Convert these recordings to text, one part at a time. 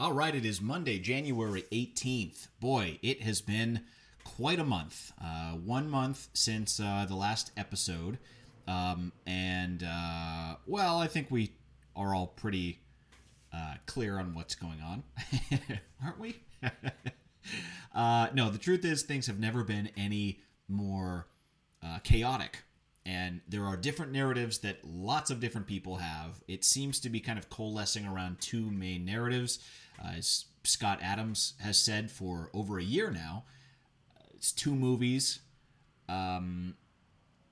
All right, it is Monday, January 18th. Boy, it has been quite a month. Uh, one month since uh, the last episode. Um, and, uh, well, I think we are all pretty uh, clear on what's going on, aren't we? Uh, no, the truth is, things have never been any more uh, chaotic. And there are different narratives that lots of different people have. It seems to be kind of coalescing around two main narratives. Uh, as Scott Adams has said for over a year now, it's two movies, um,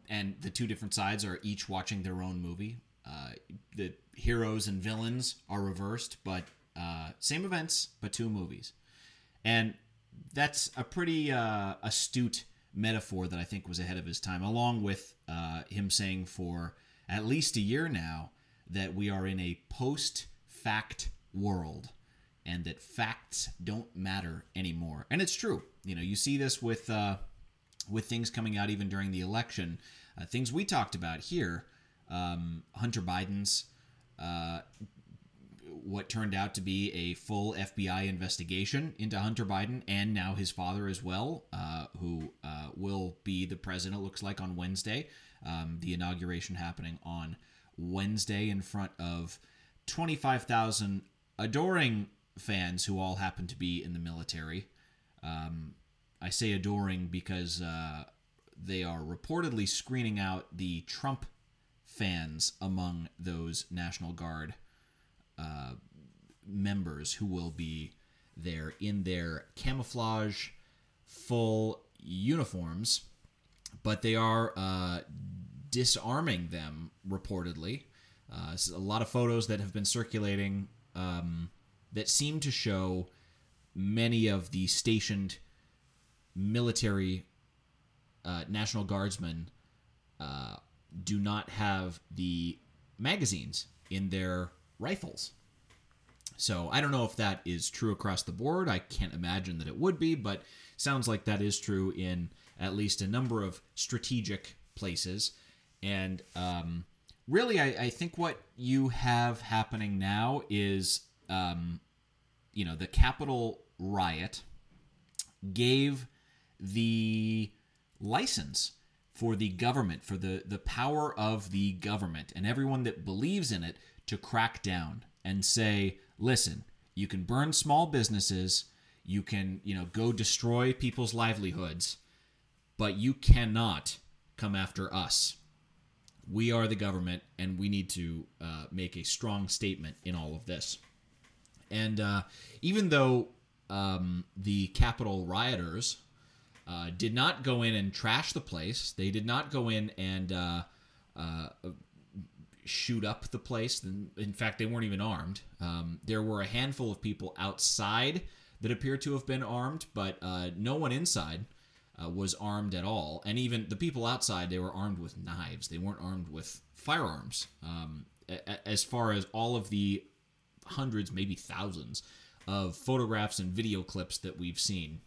and the two different sides are each watching their own movie. Uh, the heroes and villains are reversed, but uh, same events, but two movies. And that's a pretty uh, astute metaphor that I think was ahead of his time, along with uh, him saying for at least a year now that we are in a post fact world and that facts don't matter anymore. And it's true. You know, you see this with uh, with things coming out even during the election, uh, things we talked about here. Um, Hunter Biden's uh, what turned out to be a full FBI investigation into Hunter Biden and now his father as well, uh, who uh, will be the president, it looks like, on Wednesday. Um, the inauguration happening on Wednesday in front of 25,000 adoring fans who all happen to be in the military. Um, I say adoring because uh, they are reportedly screening out the Trump fans among those National Guard uh, members who will be there in their camouflage full uniforms, but they are uh, disarming them reportedly. Uh, a lot of photos that have been circulating um, that seem to show many of the stationed military uh, National Guardsmen uh, do not have the magazines in their rifles. So I don't know if that is true across the board. I can't imagine that it would be, but sounds like that is true in at least a number of strategic places. And um, really, I, I, think what you have happening now is, um, you know, the Capitol riot gave the license for the government, for the, the power of the government, and everyone that believes in it to crack down and say, listen, you can burn small businesses, you can, you know, go destroy people's livelihoods, but you cannot come after us. We are the government, and we need to uh, make a strong statement in all of this. And uh, even though um, the Capitol rioters uh, did not go in and trash the place, they did not go in and uh, uh, shoot up the place. In fact, they weren't even armed. Um, there were a handful of people outside that appeared to have been armed, but uh, no one inside uh, was armed at all. And even the people outside, they were armed with knives. They weren't armed with firearms. Um, as far as all of the hundreds, maybe thousands, of photographs and video clips that we've seen.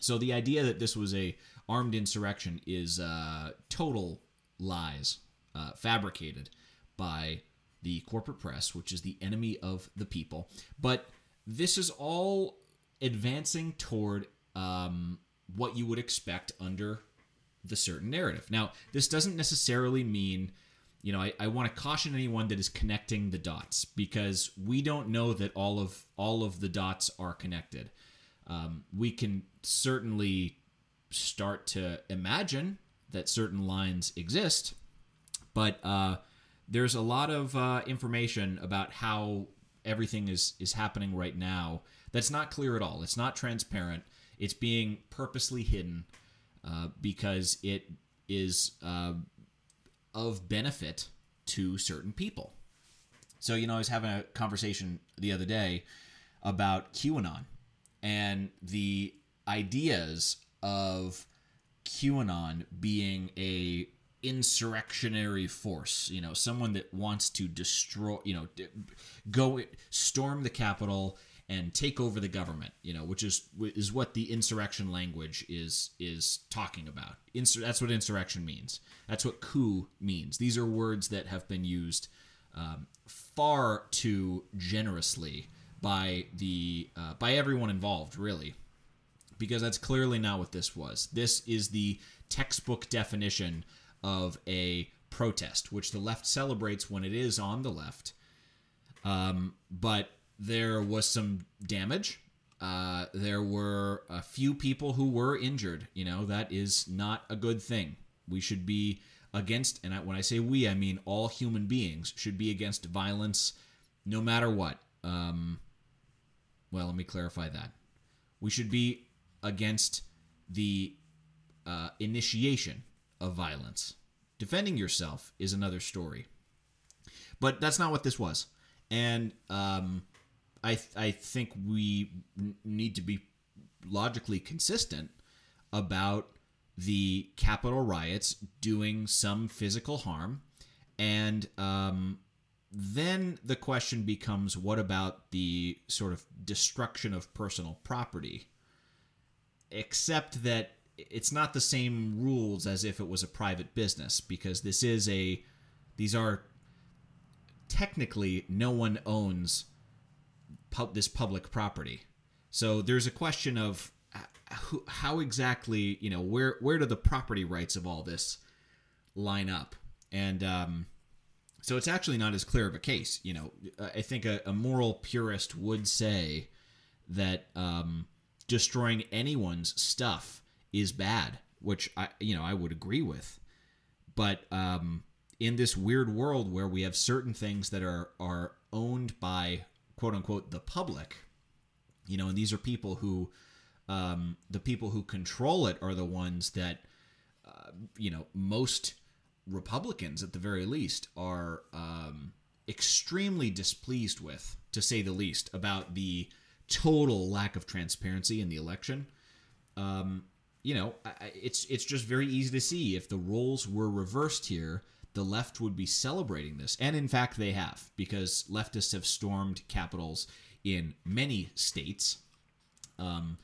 So the idea that this was a armed insurrection is uh, total lies, uh, fabricated by the corporate press, which is the enemy of the people. But this is all advancing toward um, what you would expect under the certain narrative. Now, this doesn't necessarily mean, you know, I, I want to caution anyone that is connecting the dots because we don't know that all of all of the dots are connected. Um, we can certainly start to imagine that certain lines exist, but uh, there's a lot of uh, information about how everything is is happening right now that's not clear at all. It's not transparent. It's being purposely hidden uh, because it is uh, of benefit to certain people. So you know, I was having a conversation the other day about QAnon and the ideas of QAnon being a insurrectionary force you know someone that wants to destroy you know go storm the Capitol and take over the government you know which is is what the insurrection language is is talking about. Insur- that's what insurrection means. That's what coup means. These are words that have been used um, far too generously by the uh, by everyone involved, really, because that's clearly not what this was. This is the textbook definition of a protest, which the left celebrates when it is on the left. Um, but there was some damage. Uh, there were a few people who were injured. You know, that is not a good thing. We should be against, and when I say we, I mean all human beings should be against violence no matter what. Um, well, let me clarify that. We should be against the uh, initiation of violence. Defending yourself is another story. But that's not what this was. And um, I, th- I think we n- need to be logically consistent about the Capitol riots doing some physical harm. And um, then the question becomes what about the sort of destruction of personal property? Except that it's not the same rules as if it was a private business because this is a these are technically no one owns pub, this public property. So there's a question of how, how exactly, you know, where where do the property rights of all this line up? And um, so it's actually not as clear of a case. You know, I think a, a moral purist would say that um, destroying anyone's stuff is bad, which I you know I would agree with. But um, in this weird world where we have certain things that are are owned by quote unquote the public, you know, and these are people who um, the people who control it are the ones that uh, you know most Republicans at the very least are um, extremely displeased with, to say the least, about the total lack of transparency in the election. Um, you know, it's it's just very easy to see if the roles were reversed here, the left would be celebrating this, and in fact they have, because leftists have stormed capitals in many states, um,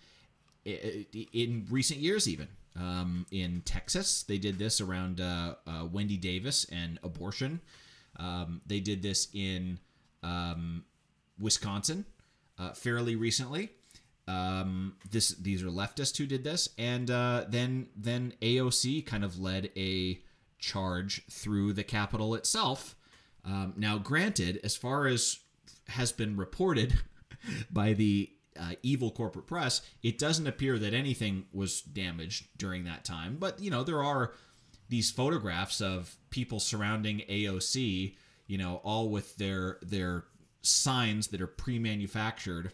in recent years even. Um, in Texas, they did this around uh, uh, Wendy Davis and abortion. Um, they did this in um, Wisconsin uh, fairly recently. Um, this these are leftists who did this, and uh, then then AOC kind of led a charge through the Capitol itself. Um, now, granted, as far as has been reported by the uh, evil corporate press, it doesn't appear that anything was damaged during that time. But you know, there are these photographs of people surrounding AOC, you know, all with their their signs that are pre-manufactured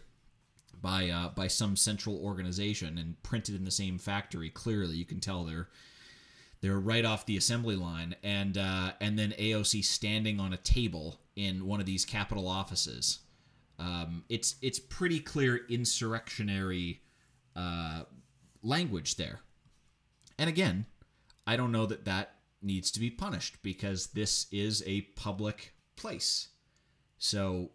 by uh, by some central organization and printed in the same factory. Clearly, you can tell they're they're right off the assembly line, and uh, and then AOC standing on a table in one of these Capitol offices. Um, it's it's pretty clear insurrectionary uh, language there, and again, I don't know that that needs to be punished because this is a public place. So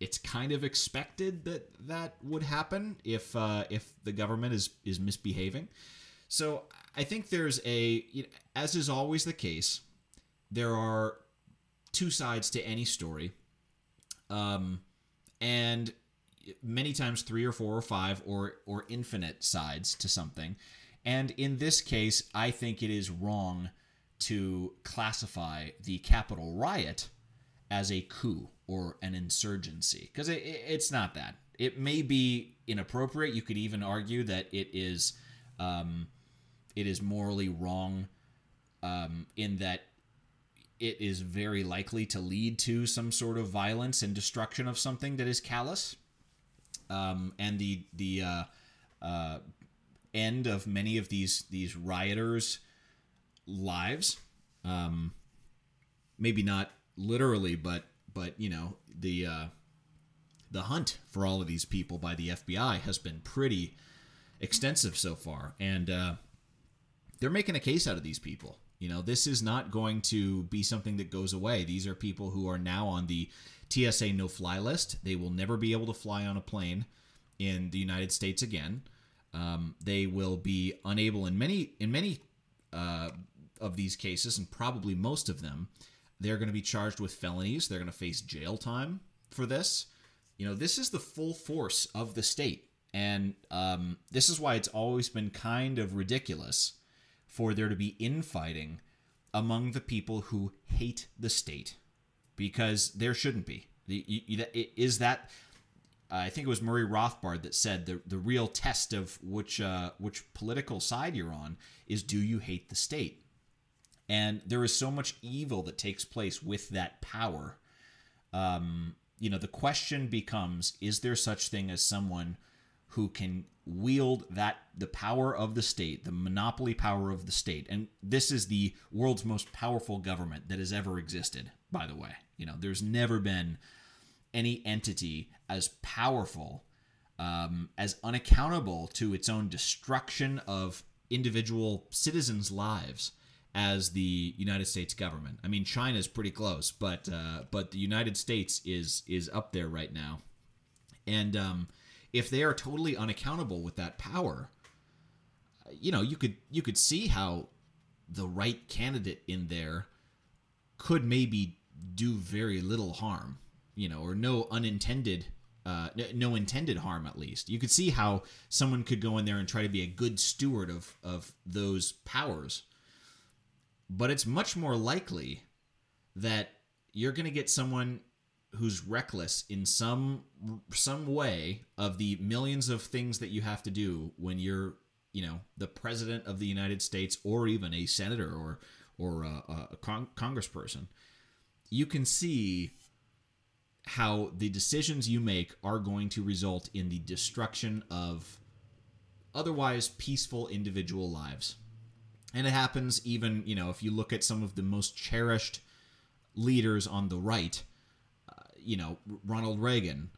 it's kind of expected that that would happen if uh, if the government is is misbehaving. So I think there's a as is always the case, there are two sides to any story, um, and many times three or four or five or or infinite sides to something. And in this case, I think it is wrong to classify the Capitol riot as a coup or an insurgency because it, it, it's not that. It may be inappropriate. You could even argue that it is um, it is morally wrong um, in that it is very likely to lead to some sort of violence and destruction of something that is callous. Um, and the the uh, uh, end of many of these these rioters' lives, um, maybe not literally, but but you know the uh, the hunt for all of these people by the FBI has been pretty extensive so far, and uh, they're making a case out of these people. You know, this is not going to be something that goes away. These are people who are now on the TSA no-fly list. They will never be able to fly on a plane in the United States again. Um, they will be unable in many in many uh, of these cases, and probably most of them, they're going to be charged with felonies. They're going to face jail time for this. You know, this is the full force of the state. And um, this is why it's always been kind of ridiculous for there to be infighting among the people who hate the state because there shouldn't be. Is that I think it was Murray Rothbard that said the the real test of which uh, which political side you're on is do you hate the state? And there is so much evil that takes place with that power. Um, you know, the question becomes: Is there such thing as someone who can wield that the power of the state, the monopoly power of the state? And this is the world's most powerful government that has ever existed. By the way, you know, there's never been any entity as powerful, um, as unaccountable to its own destruction of individual citizens' lives as the United States government. I mean, China's pretty close, but uh, but the United States is is up there right now, and um, if they are totally unaccountable with that power, you know, you could you could see how the right candidate in there could maybe do very little harm you know, or no unintended uh, no intended harm at least. You could see how someone could go in there and try to be a good steward of of those powers. But it's much more likely that you're going to get someone who's reckless in some some way of the millions of things that you have to do when you're, you know, the president of the United States or even a senator or or a, a con- congressperson. You can see how the decisions you make are going to result in the destruction of otherwise peaceful individual lives. And it happens even, you know, if you look at some of the most cherished leaders on the right, uh, you know, Ronald Reagan,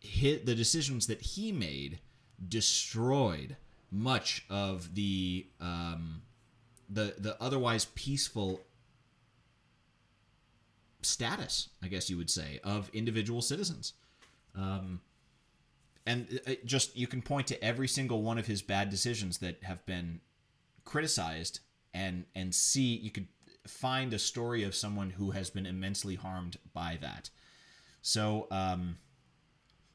hit the decisions that he made destroyed much of the um, the the otherwise peaceful status, I guess you would say, of individual citizens. Um, and just you can point to every single one of his bad decisions that have been criticized and and see you could find a story of someone who has been immensely harmed by that. So um,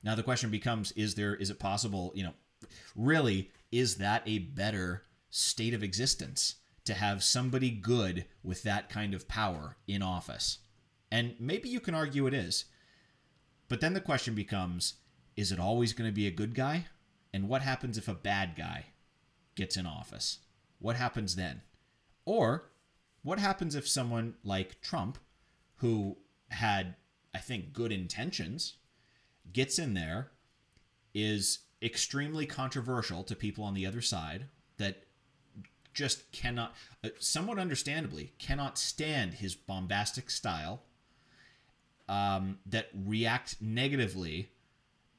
now the question becomes: Is there? Is it possible? You know, really, is that a better state of existence to have somebody good with that kind of power in office? And maybe you can argue it is. But then the question becomes is it always going to be a good guy? And what happens if a bad guy gets in office? What happens then? Or what happens if someone like Trump, who had, I think, good intentions, gets in there, is extremely controversial to people on the other side that just cannot, uh, somewhat understandably, cannot stand his bombastic style um, that react negatively,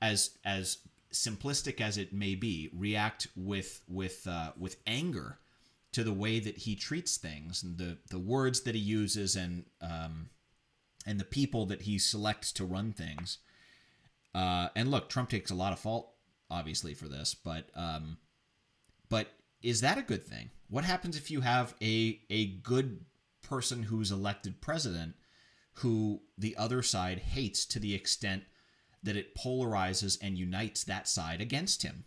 as as simplistic as it may be, react with with uh, with anger to the way that he treats things and the the words that he uses and um, and the people that he selects to run things. Uh, and look, Trump takes a lot of fault, obviously, for this, but um, but is that a good thing? What happens if you have a a good person who's elected president who the other side hates to the extent that it polarizes and unites that side against him.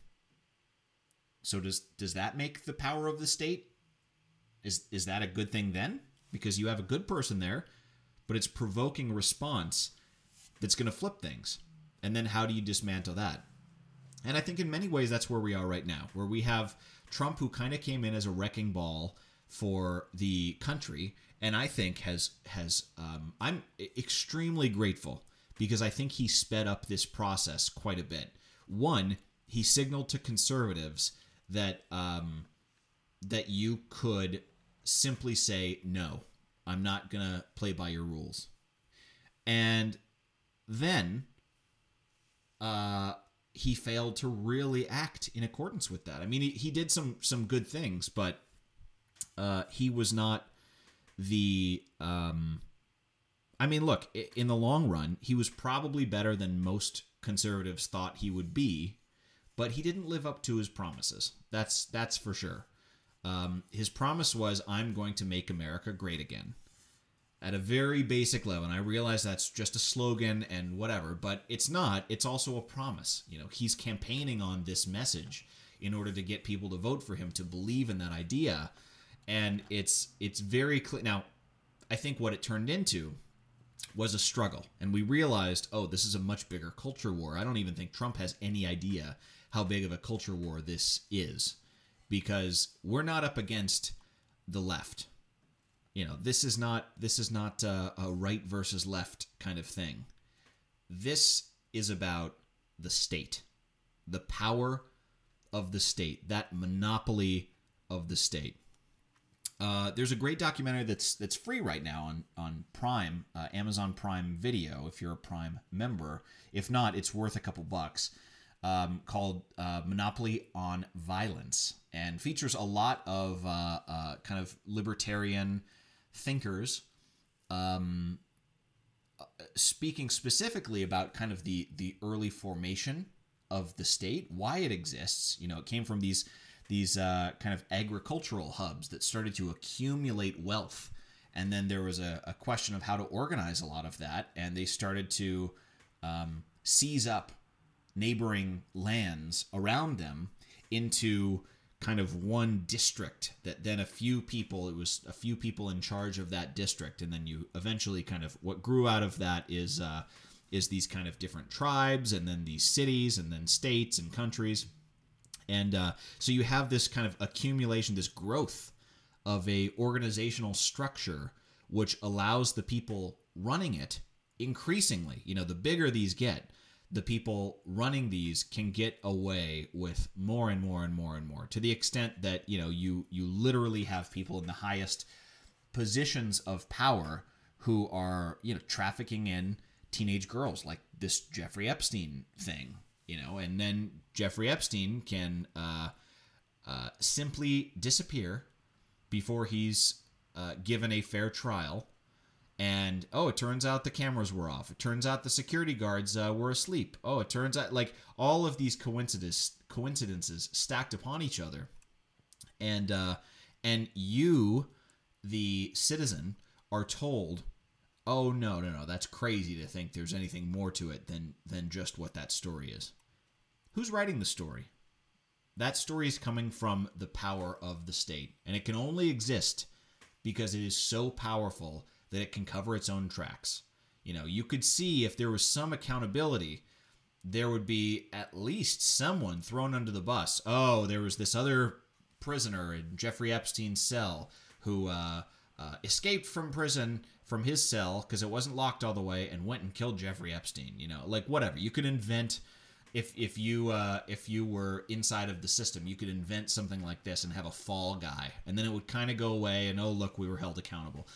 So does does that make the power of the state is is that a good thing then? Because you have a good person there, but it's provoking response that's going to flip things. And then how do you dismantle that? And I think in many ways that's where we are right now, where we have Trump who kind of came in as a wrecking ball for the country and I think has has um, I'm extremely grateful because I think he sped up this process quite a bit. One, he signaled to conservatives that um, that you could simply say no, I'm not gonna play by your rules, and then uh, he failed to really act in accordance with that. I mean, he, he did some some good things, but uh, he was not the um I mean, look, in the long run, he was probably better than most conservatives thought he would be, but he didn't live up to his promises. That's that's for sure. Um, his promise was, "I'm going to make America great again," at a very basic level. And I realize that's just a slogan and whatever, but it's not. It's also a promise. You know, he's campaigning on this message in order to get people to vote for him to believe in that idea. And it's it's very clear now. I think what it turned into was a struggle, and we realized, oh, this is a much bigger culture war. I don't even think Trump has any idea how big of a culture war this is, because we're not up against the left you know this is not this is not a, a right versus left kind of thing this is about the state the power of the state that monopoly of the state uh, there's a great documentary that's that's free right now on on Prime, uh, Amazon Prime Video. If you're a Prime member, if not, it's worth a couple bucks. Um, called uh, Monopoly on Violence, and features a lot of uh, uh, kind of libertarian thinkers um, speaking specifically about kind of the the early formation of the state, why it exists. You know, it came from these these uh, kind of agricultural hubs that started to accumulate wealth, and then there was a, a question of how to organize a lot of that, and they started to um, seize up neighboring lands around them into kind of one district that then a few people it was a few people in charge of that district. And then you eventually kind of what grew out of that is uh, is these kind of different tribes and then these cities and then states and countries. And uh, so you have this kind of accumulation this growth of a organizational structure which allows the people running it increasingly. You know the bigger these get the people running these can get away with more and more and more and more to the extent that you know you you literally have people in the highest positions of power who are you know trafficking in teenage girls like this Jeffrey Epstein thing you know and then Jeffrey Epstein can uh, uh, simply disappear before he's uh, given a fair trial and oh it turns out the cameras were off. It turns out the security guards uh, were asleep. Oh it turns out like all of these coincidences coincidences stacked upon each other. And uh, and you the citizen are told oh no no no that's crazy to think there's anything more to it than than just what that story is. Who's writing the story? That story is coming from the power of the state and it can only exist because it is so powerful that it can cover its own tracks. You know, you could see if there was some accountability, there would be at least someone thrown under the bus. Oh, there was this other prisoner in Jeffrey Epstein's cell who uh, uh, escaped from prison from his cell because it wasn't locked all the way and went and killed Jeffrey Epstein. You know, like whatever. You could invent if if you uh, if you were inside of the system, you could invent something like this and have a fall guy, and then it would kind of go away. And oh, look, we were held accountable.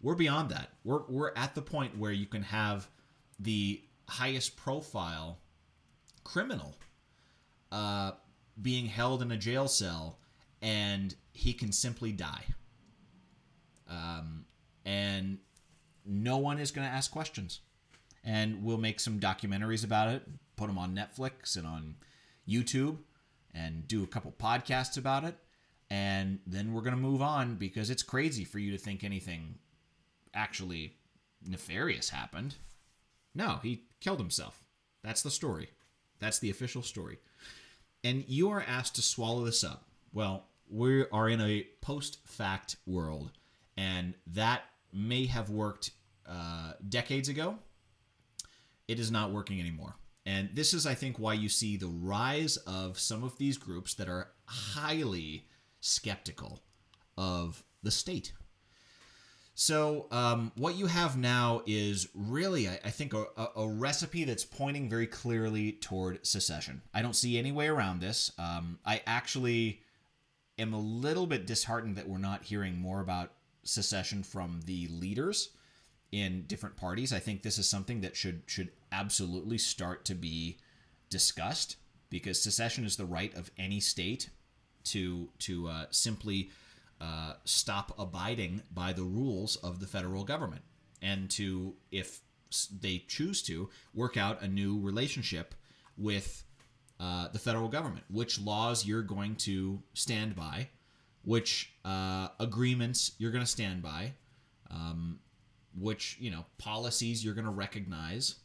We're beyond that. We're we're at the point where you can have the highest profile criminal uh, being held in a jail cell, and he can simply die. Um, and no one is going to ask questions. And we'll make some documentaries about it, put them on Netflix and on YouTube, and do a couple podcasts about it. And then we're going to move on because it's crazy for you to think anything actually nefarious happened. No, he killed himself. That's the story. That's the official story. And you are asked to swallow this up. Well, we are in a post fact world, and that may have worked uh, decades ago. It is not working anymore. And this is, I think, why you see the rise of some of these groups that are highly skeptical of the state so, um, what you have now is really, I, I think, a, a, recipe that's pointing very clearly toward secession. I don't see any way around this. Um, I actually am a little bit disheartened that we're not hearing more about secession from the leaders in different parties. I think this is something that should should absolutely start to be discussed because secession is the right of any state to to uh, simply uh, stop abiding by the rules of the federal government and to, if they choose to, work out a new relationship with uh, the federal government, which laws you're going to stand by, which uh, agreements you're going to stand by, um, which you know policies you're going to recognize.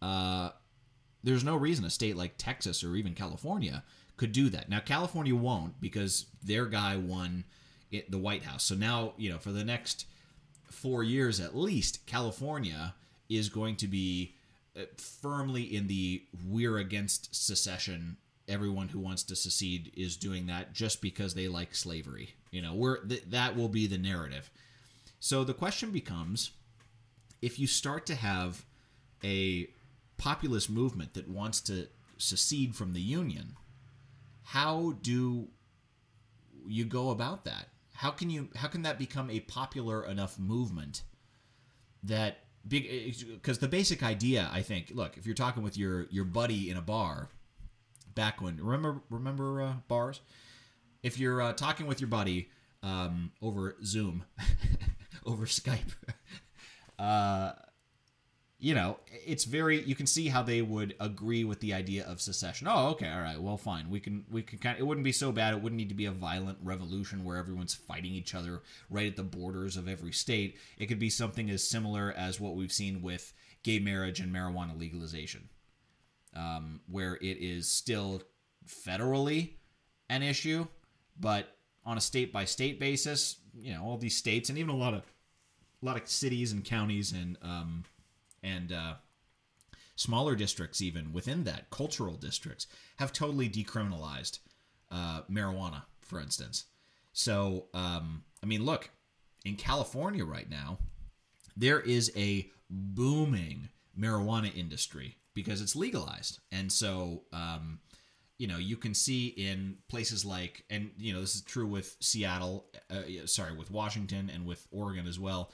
Uh, there's no reason a state like Texas or even California could do that. Now California won't because their guy won it, the White House. So now you know for the next four years at least, California is going to be uh, firmly in the we're against secession. Everyone who wants to secede is doing that just because they like slavery. You know, we're th- that will be the narrative. So the question becomes if you start to have a populist movement that wants to secede from the union, how do you go about that? How can you how can that become a popular enough movement that big because the basic idea I think look if you're talking with your your buddy in a bar back when remember remember uh, bars if you're uh, talking with your buddy um, over Zoom over Skype uh, you know, it's very you can see how they would agree with the idea of secession. Oh, okay, all right, well, fine. We can we can kind of, it wouldn't be so bad. It wouldn't need to be a violent revolution where everyone's fighting each other right at the borders of every state. It could be something as similar as what we've seen with gay marriage and marijuana legalization, um, where it is still federally an issue, but on a state by state basis, you know, all these states and even a lot of a lot of cities and counties and um, and uh, smaller districts, even within that, cultural districts, have totally decriminalized uh, marijuana, for instance. So, um, I mean, look, in California right now, there is a booming marijuana industry because it's legalized. And so, um, you know, you can see in places like, and, you know, this is true with Seattle, uh, sorry, with Washington and with Oregon as well,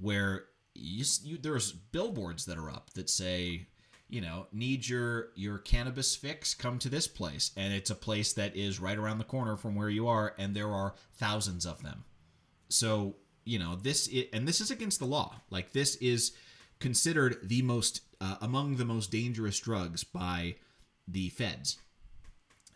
where you, you, there's billboards that are up that say you know need your your cannabis fix come to this place. And it's a place that is right around the corner from where you are and there are thousands of them. So you know this is, and this is against the law. Like this is considered the most uh, among the most dangerous drugs by the feds.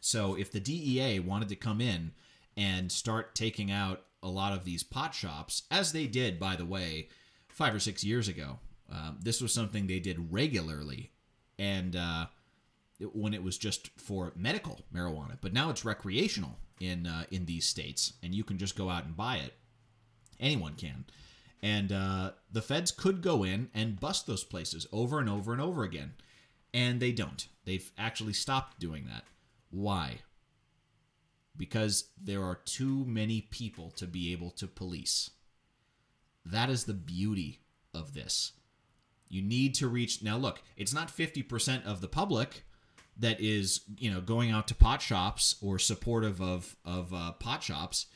So if the DEA wanted to come in and start taking out a lot of these pot shops as they did by the way five or six years ago. Um, this was something they did regularly, and uh, when it was just for medical marijuana, but now it's recreational in uh, in these states, and you can just go out and buy it. Anyone can, and uh, the feds could go in and bust those places over and over and over again, and they don't. They've actually stopped doing that. Why? Because there are too many people to be able to police. That is the beauty of this. You need to reach now look, it's not 50% of the public that is, you know, going out to pot shops or supportive of of uh, pot shops.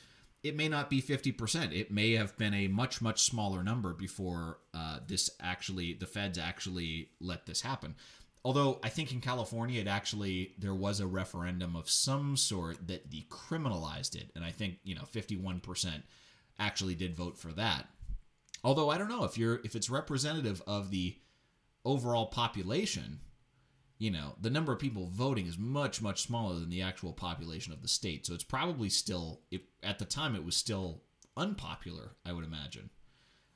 It may not be 50%. It may have been a much much smaller number before uh, this actually the feds actually let this happen. Although I think in California, it actually there was a referendum of some sort that decriminalized it, and I think you know 51% actually did vote for that. Although I don't know if you're if it's representative of the overall population, you know, the number of people voting is much much smaller than the actual population of the state. So it's probably still at the time it was still unpopular, I would imagine.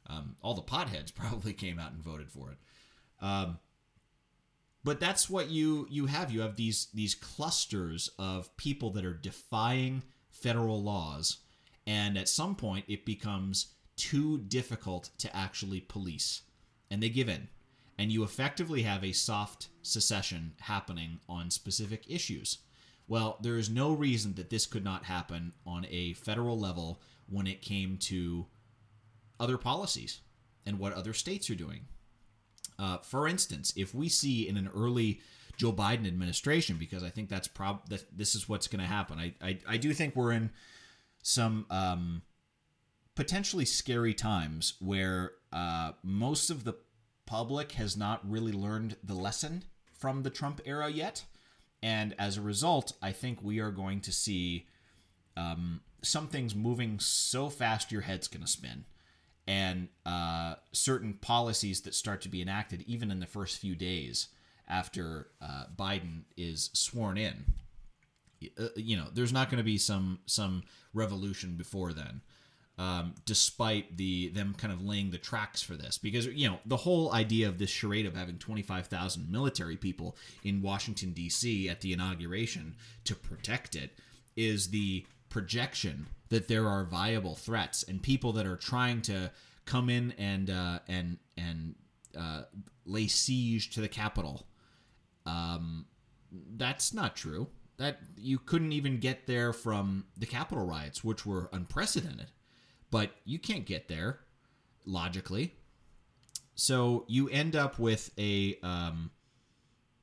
Um, all the potheads probably came out and voted for it. Um, but that's what you you have. You have these these clusters of people that are defying federal laws, and at some point it becomes too difficult to actually police. And they give in. And you effectively have a soft secession happening on specific issues. Well, there is no reason that this could not happen on a federal level when it came to other policies and what other states are doing. Uh, for instance, if we see in an early Joe Biden administration, because I think that's prob that this is what's going to happen. I, I I do think we're in some um, potentially scary times where uh, most of the public has not really learned the lesson from the Trump era yet. And as a result, I think we are going to see um, some things moving so fast your head's going to spin. And uh, certain policies that start to be enacted even in the first few days after uh, Biden is sworn in. Uh, you know, there's not going to be some some revolution before then. Um, despite the them kind of laying the tracks for this because you know the whole idea of this charade of having 25,000 military people in Washington D.C. at the inauguration to protect it is the projection that there are viable threats and people that are trying to come in and uh, and and uh, lay siege to the Capitol. Um, that's not true. That you couldn't even get there from the Capitol riots, which were unprecedented but you can't get there logically. So you end up with a um,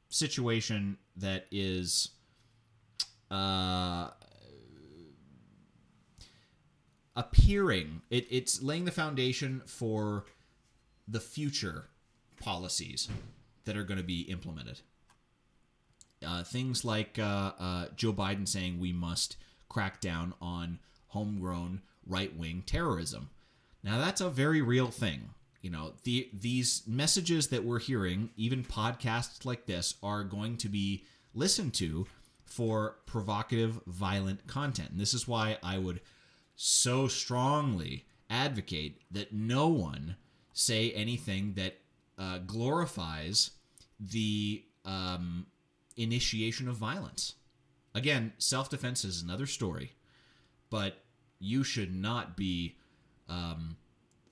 situation that is uh, appearing. It, it's laying the foundation for the future policies that are going to be implemented. Uh, things like uh, uh, Joe Biden saying we must crack down on homegrown right wing terrorism. Now, that's a very real thing. You know, the these messages that we're hearing, even podcasts like this, are going to be listened to for provocative, violent content. And this is why I would so strongly advocate that no one say anything that uh, glorifies the um, initiation of violence. Again, self defense is another story, but you should not be um,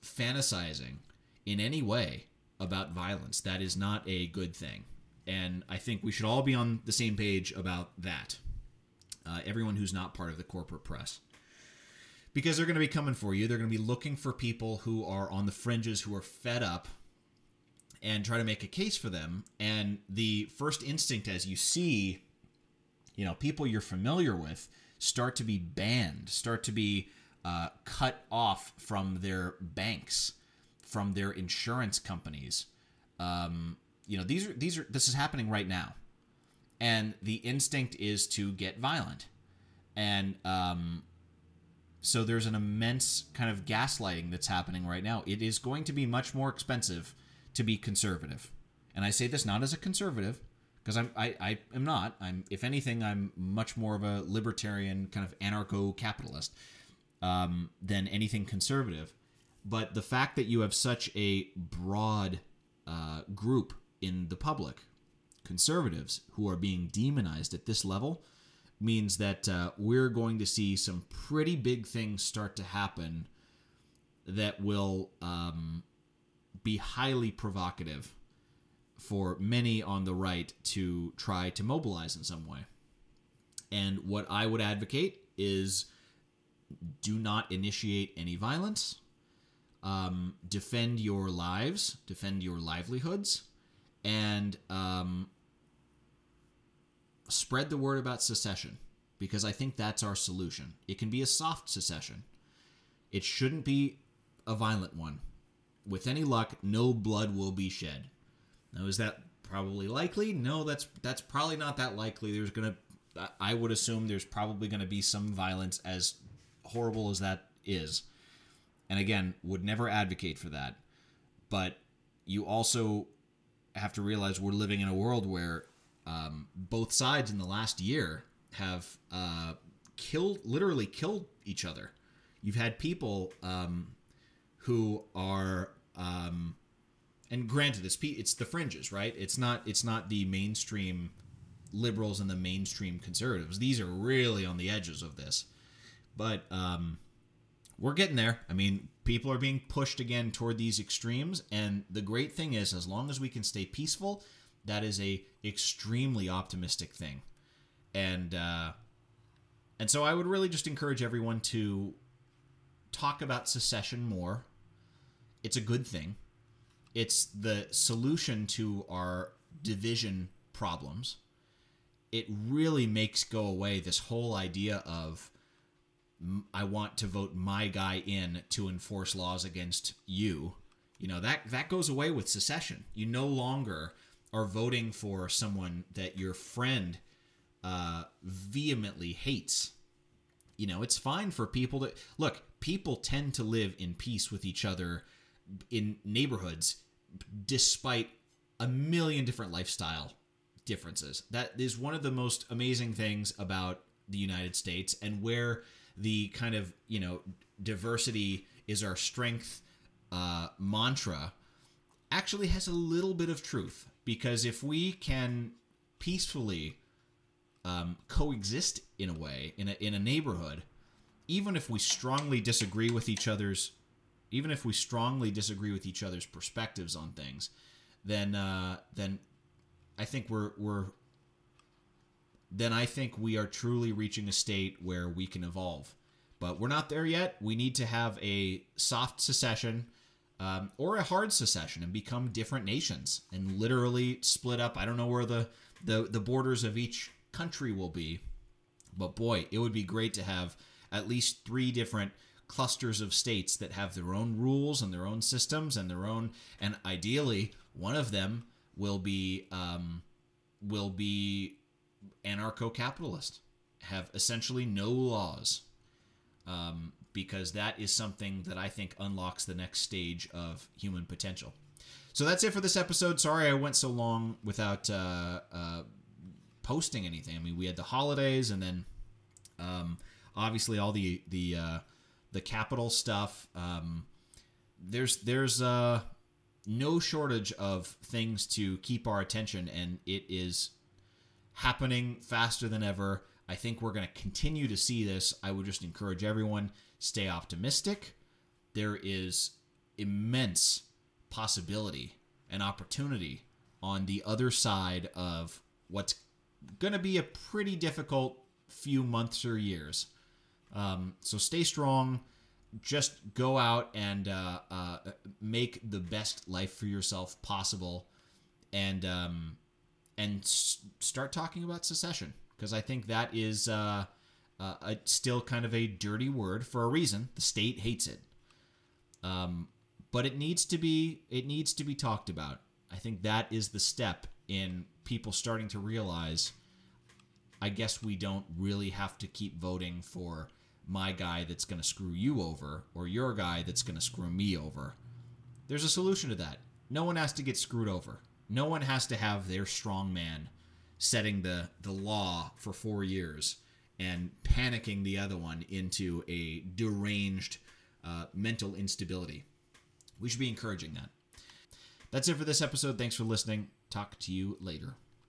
fantasizing in any way about violence. That is not a good thing. And I think we should all be on the same page about that. Uh, everyone who's not part of the corporate press. Because they're going to be coming for you. They're going to be looking for people who are on the fringes, who are fed up, and try to make a case for them. And the first instinct, as you see, you know, people you're familiar with start to be banned, start to be uh, cut off from their banks, from their insurance companies. Um, you know, these are these are this is happening right now, and the instinct is to get violent, and um, so there's an immense kind of gaslighting that's happening right now. It is going to be much more expensive to be conservative, and I say this not as a conservative because I'm I, I am not. I'm if anything, I'm much more of a libertarian kind of anarcho-capitalist um, than anything conservative. But the fact that you have such a broad uh, group in the public, conservatives, who are being demonized at this level, means that uh, we're going to see some pretty big things start to happen that will um, be highly provocative for many on the right to try to mobilize in some way. And what I would advocate is do not initiate any violence, um, defend your lives, defend your livelihoods, and um, spread the word about secession because I think that's our solution. It can be a soft secession, it shouldn't be a violent one. With any luck, no blood will be shed. Now, is that probably likely? No, that's that's probably not that likely. There's gonna, I would assume there's probably gonna be some violence, as horrible as that is. And again, would never advocate for that. But you also have to realize we're living in a world where um, both sides in the last year have uh, killed, literally killed each other. You've had people um, who are um, and granted, it's it's the fringes, right? It's not it's not the mainstream liberals and the mainstream conservatives. These are really on the edges of this, but um, we're getting there. I mean, people are being pushed again toward these extremes, and the great thing is, as long as we can stay peaceful, that is a extremely optimistic thing, and uh, and so I would really just encourage everyone to talk about secession more. It's a good thing it's the solution to our division problems. It really makes go away this whole idea of I want to vote my guy in to enforce laws against you. You know, that that goes away with secession. You no longer are voting for someone that your friend uh, vehemently hates. You know, it's fine for people to look, people tend to live in peace with each other in neighborhoods despite a million different lifestyle differences. That is one of the most amazing things about the United States and where the kind of, you know, diversity is our strength uh, mantra actually has a little bit of truth because if we can peacefully um, coexist in a way in a, in a neighborhood even if we strongly disagree with each other's even if we strongly disagree with each other's perspectives on things then uh, then I think we're we're then I think we are truly reaching a state where we can evolve. But we're not there yet. We need to have a soft secession um, or a hard secession and become different nations and literally split up. I don't know where the, the, the borders of each country will be, but boy, it would be great to have at least three different clusters of states that have their own rules and their own systems and their own, and ideally, one of them will be um, will be anarcho-capitalist, have essentially no laws, um, because that is something that I think unlocks the next stage of human potential. So that's it for this episode. Sorry I went so long without uh, uh, posting anything. I mean, we had the holidays, and then um, obviously all the the uh, the Capitol stuff. Um, there's there's uh, no shortage of things to keep our attention, and it is happening faster than ever. I think we're going to continue to see this. I would just encourage everyone stay optimistic. There is immense possibility and opportunity on the other side of what's going to be a pretty difficult few months or years. Um, so stay strong. Just go out and uh, uh, make the best life for yourself possible, and um, and s- start talking about secession because I think that is uh, uh, a, still kind of a dirty word for a reason. The state hates it, um, but it needs to be it needs to be talked about. I think that is the step in people starting to realize. I guess we don't really have to keep voting for my guy that's going to screw you over or your guy that's going to screw me over. There's a solution to that. No one has to get screwed over. No one has to have their strong man setting the, the law for four years and panicking the other one into a deranged uh, mental instability. We should be encouraging that. That's it for this episode. Thanks for listening. Talk to you later.